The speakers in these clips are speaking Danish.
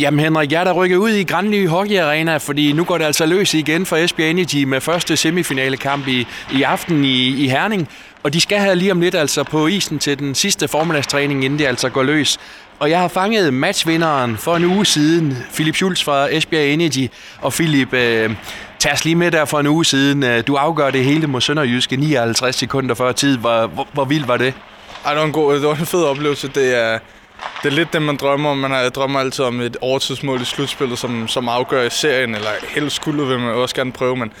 Jamen Henrik, jeg er der rykket ud i Grandly Hockey Arena, fordi nu går det altså løs igen for Esbjerg Energy med første semifinale kamp i, i aften i, i Herning. Og de skal have lige om lidt altså på isen til den sidste formiddagstræning, inden det altså går løs. Og jeg har fanget matchvinderen for en uge siden, Philip Schulz fra Esbjerg Energy. Og Philip, øh, tag os lige med der for en uge siden. Øh, du afgør det hele mod Sønderjyske 59 sekunder før tid. Hvor, hvor, hvor vildt var det? Ej, det var en god, det var en fed oplevelse. Det er, det er lidt det, man drømmer om. Man har, drømmer altid om et overtidsmål i slutspillet, som, som afgør i serien, eller helst skulle vil man også gerne prøve, men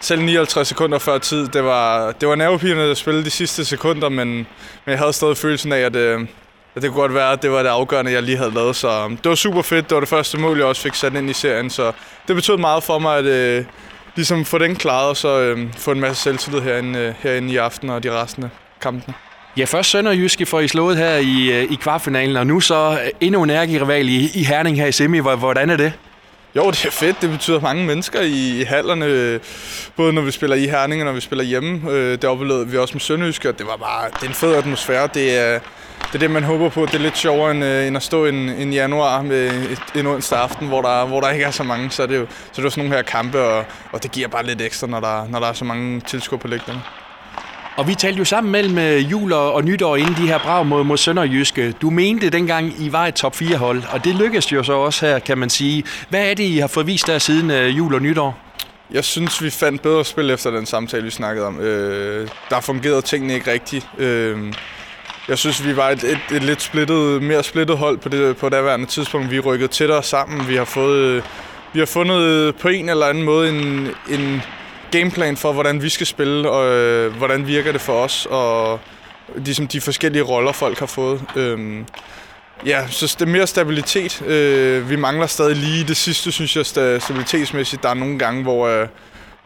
selv 59 sekunder før tid, det var, det var nervepirrende at spille de sidste sekunder, men, men jeg havde stadig følelsen af, at, øh, at det kunne godt være, at det var det afgørende, jeg lige havde lavet. Så øh, det var super fedt. Det var det første mål, jeg også fik sat ind i serien, så det betød meget for mig, at øh, ligesom få den klaret, og så øh, få en masse selvtillid herinde, øh, herinde i aften og de resten af kampene. Ja, først Sønderjyske får I slået her i, øh, i kvartfinalen, og nu så øh, endnu en rival i, i Herning her i semi. Hvordan er det? Jo, det er fedt. Det betyder mange mennesker i, i hallerne, både når vi spiller i Herning og når vi spiller hjemme. Øh, det oplevede vi også med Sønderjyske, og det var bare det er en fed atmosfære. Det er, det er det, man håber på. Det er lidt sjovere end, øh, end at stå en, en januar med et, en onsdag aften, hvor der, hvor der ikke er så mange. Så er det jo, så det er sådan nogle her kampe, og, og det giver bare lidt ekstra, når der, når der er så mange tilskuere på lægterne. Og vi talte jo sammen mellem øh, jul og nytår inden de her brag mod, mod Sønderjyske. Du mente dengang, I var et top 4-hold, og det lykkedes jo så også her, kan man sige. Hvad er det, I har fået vist der siden øh, jul og nytår? Jeg synes, vi fandt bedre spil efter den samtale, vi snakkede om. Øh, der fungerede tingene ikke rigtigt. Øh, jeg synes, vi var et, et, et lidt splittet, mere splittet hold på det, på det daværende tidspunkt. Vi rykkede tættere sammen. Vi har fået... Øh, vi har fundet på en eller anden måde en, en gameplan for, hvordan vi skal spille, og øh, hvordan virker det for os, og ligesom de forskellige roller, folk har fået. Øhm, ja, så det er mere stabilitet. Øh, vi mangler stadig lige det sidste, synes jeg, stabilitetsmæssigt. Der er nogle gange, hvor, øh,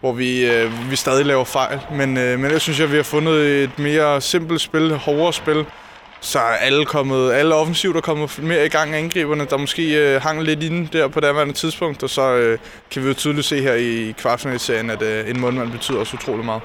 hvor vi, øh, vi stadig laver fejl, men, øh, men jeg synes, jeg, vi har fundet et mere simpelt spil, hårdere spil, så er alle, kommet, alle offensivt er kommet mere i gang af angriberne, der måske øh, hang lidt inde der på det andet tidspunkt, og så øh, kan vi jo tydeligt se her i kvartfinalserien, at øh, en målmand betyder også utrolig meget.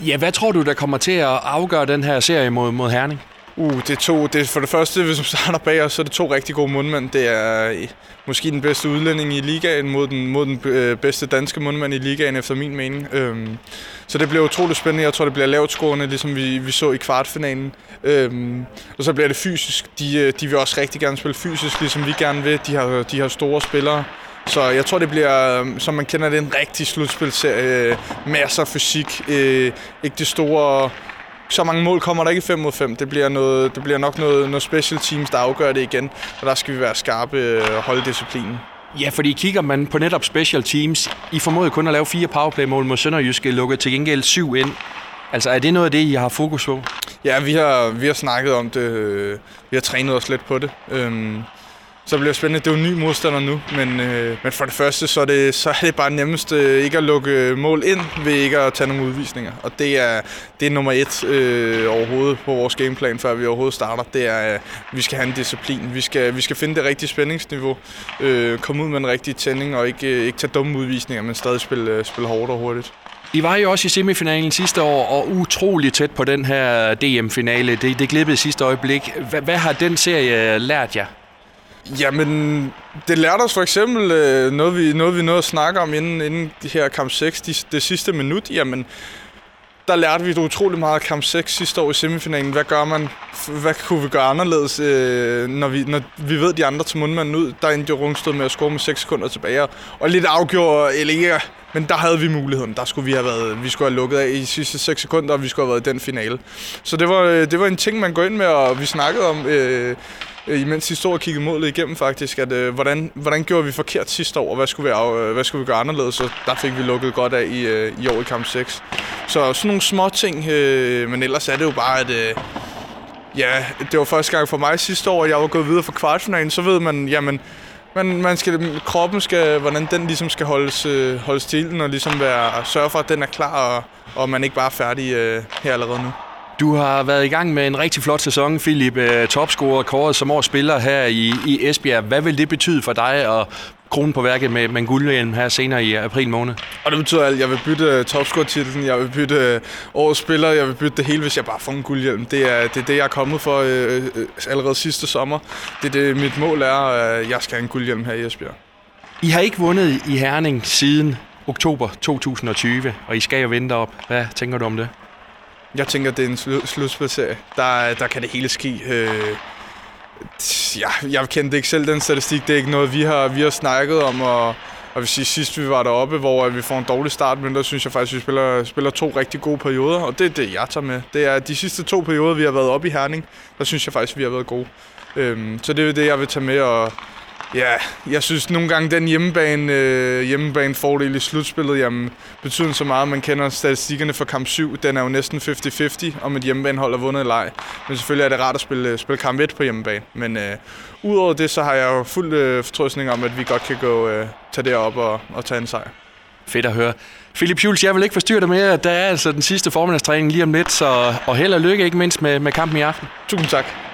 Ja, hvad tror du, der kommer til at afgøre den her serie mod, mod Herning? Uh, det er to. Det for det første, hvis man starter bag os, så er det to rigtig gode mundmænd. Det er øh, måske den bedste udlænding i ligaen mod den, mod den øh, bedste danske mundmand i ligaen, efter min mening. Øhm, så det bliver utroligt spændende. Jeg tror, det bliver lavt scorende, ligesom vi, vi så i kvartfinalen. Øhm, og så bliver det fysisk. De, øh, de vil også rigtig gerne spille fysisk, ligesom vi gerne vil. De har, de har store spillere. Så jeg tror, det bliver, øhm, som man kender det, en rigtig slutspilserie. Masser af fysik. Øh, ikke det store så mange mål kommer der ikke i 5 mod 5. Det bliver, noget, det bliver nok noget, noget special teams, der afgør det igen. Og der skal vi være skarpe og holde disciplinen. Ja, fordi kigger man på netop special teams, I formåede kun at lave fire powerplay-mål mod Sønderjyske, lukket til gengæld syv ind. Altså, er det noget af det, I har fokus på? Ja, vi har, vi har snakket om det. Vi har trænet os lidt på det. Øhm, så bliver spændende. Det er jo en ny modstander nu, men, øh, men for det første, så er det, så er det bare nemmest øh, ikke at lukke mål ind ved ikke at tage nogle udvisninger. Og det er, det er nummer et øh, overhovedet på vores gameplan, før vi overhovedet starter. Det er, øh, vi skal have en disciplin. Vi skal, vi skal finde det rigtige spændingsniveau. Øh, komme ud med en rigtig tænding og ikke, øh, ikke tage dumme udvisninger, men stadig spille, øh, spille hårdt og hurtigt. I var jo også i semifinalen sidste år, og utrolig tæt på den her DM-finale. Det, det glippede sidste øjeblik. Hvad, hvad har den serie lært jer? Jamen, det lærte os for eksempel øh, noget, vi, noget, vi nåede at snakke om inden, inden de her kamp 6, de, det sidste minut. Jamen, der lærte vi det utrolig meget kamp 6 sidste år i semifinalen. Hvad gør man? Hvad kunne vi gøre anderledes, øh, når, vi, når vi ved, de andre til mundmanden ud? Der endte jo Rungstød med at score med 6 sekunder tilbage. Og lidt afgjorde øh, Elia, men der havde vi muligheden. Der skulle vi have været, vi skulle have lukket af i de sidste 6 sekunder, og vi skulle have været i den finale. Så det var, øh, det var en ting, man går ind med, og vi snakkede om øh, øh, imens de stod og kiggede målet igennem faktisk, at øh, hvordan, hvordan gjorde vi forkert sidste år, og hvad skulle vi, øh, hvad skulle vi gøre anderledes, så der fik vi lukket godt af i, øh, i år i kamp 6. Så sådan nogle små ting, øh, men ellers er det jo bare, at øh, ja, det var første gang for mig sidste år, at jeg var gået videre fra kvartfinalen, så ved man, jamen, man, man skal, kroppen skal, hvordan den ligesom skal holdes, øh, holdes til og ligesom være, sørge for, at den er klar, og, og man ikke bare er færdig øh, her allerede nu. Du har været i gang med en rigtig flot sæson, Philip. Øh, topscorer kåret som års spiller her i, i Esbjerg. Hvad vil det betyde for dig at kronen på værket med, med en guldhjelm her senere i april måned. Og det betyder alt. Jeg vil bytte topscore-titlen, jeg vil bytte årets spiller, jeg vil bytte det hele, hvis jeg bare får en guldhjelm. Det er det, er det jeg er kommet for øh, øh, allerede sidste sommer. Det er det, mit mål er, at jeg skal have en guldhjelm her i Esbjerg. I har ikke vundet i Herning siden oktober 2020, og I skal jo vente op. Hvad tænker du om det? Jeg tænker, det er en slu- slutspilserie. Der, der kan det hele ske. Øh, ja, jeg kendte ikke selv den statistik. Det er ikke noget, vi har, vi har snakket om, og, og vil sige, sidst vi var deroppe, hvor vi får en dårlig start, men der synes jeg faktisk, at vi spiller, spiller to rigtig gode perioder, og det er det, jeg tager med. Det er de sidste to perioder, vi har været oppe i Herning, der synes jeg faktisk, at vi har været gode. Øhm, så det er det, jeg vil tage med, og Ja, jeg synes nogle gange, den hjemmebane, øh, hjemmebane fordel i slutspillet, jamen, betyder så meget. Man kender statistikkerne for kamp 7. Den er jo næsten 50-50, om et hjemmebanehold har vundet eller ej. Men selvfølgelig er det rart at spille, spille kamp 1 på hjemmebane. Men øh, udover det, så har jeg jo fuld øh, fortrøstning om, at vi godt kan gå, øh, tage det op og, og tage en sejr. Fedt at høre. Philip Jules, jeg vil ikke forstyrre dig at der er altså den sidste formiddagstræning lige om lidt, så, og held og lykke ikke mindst med, med kampen i aften. Tusind tak.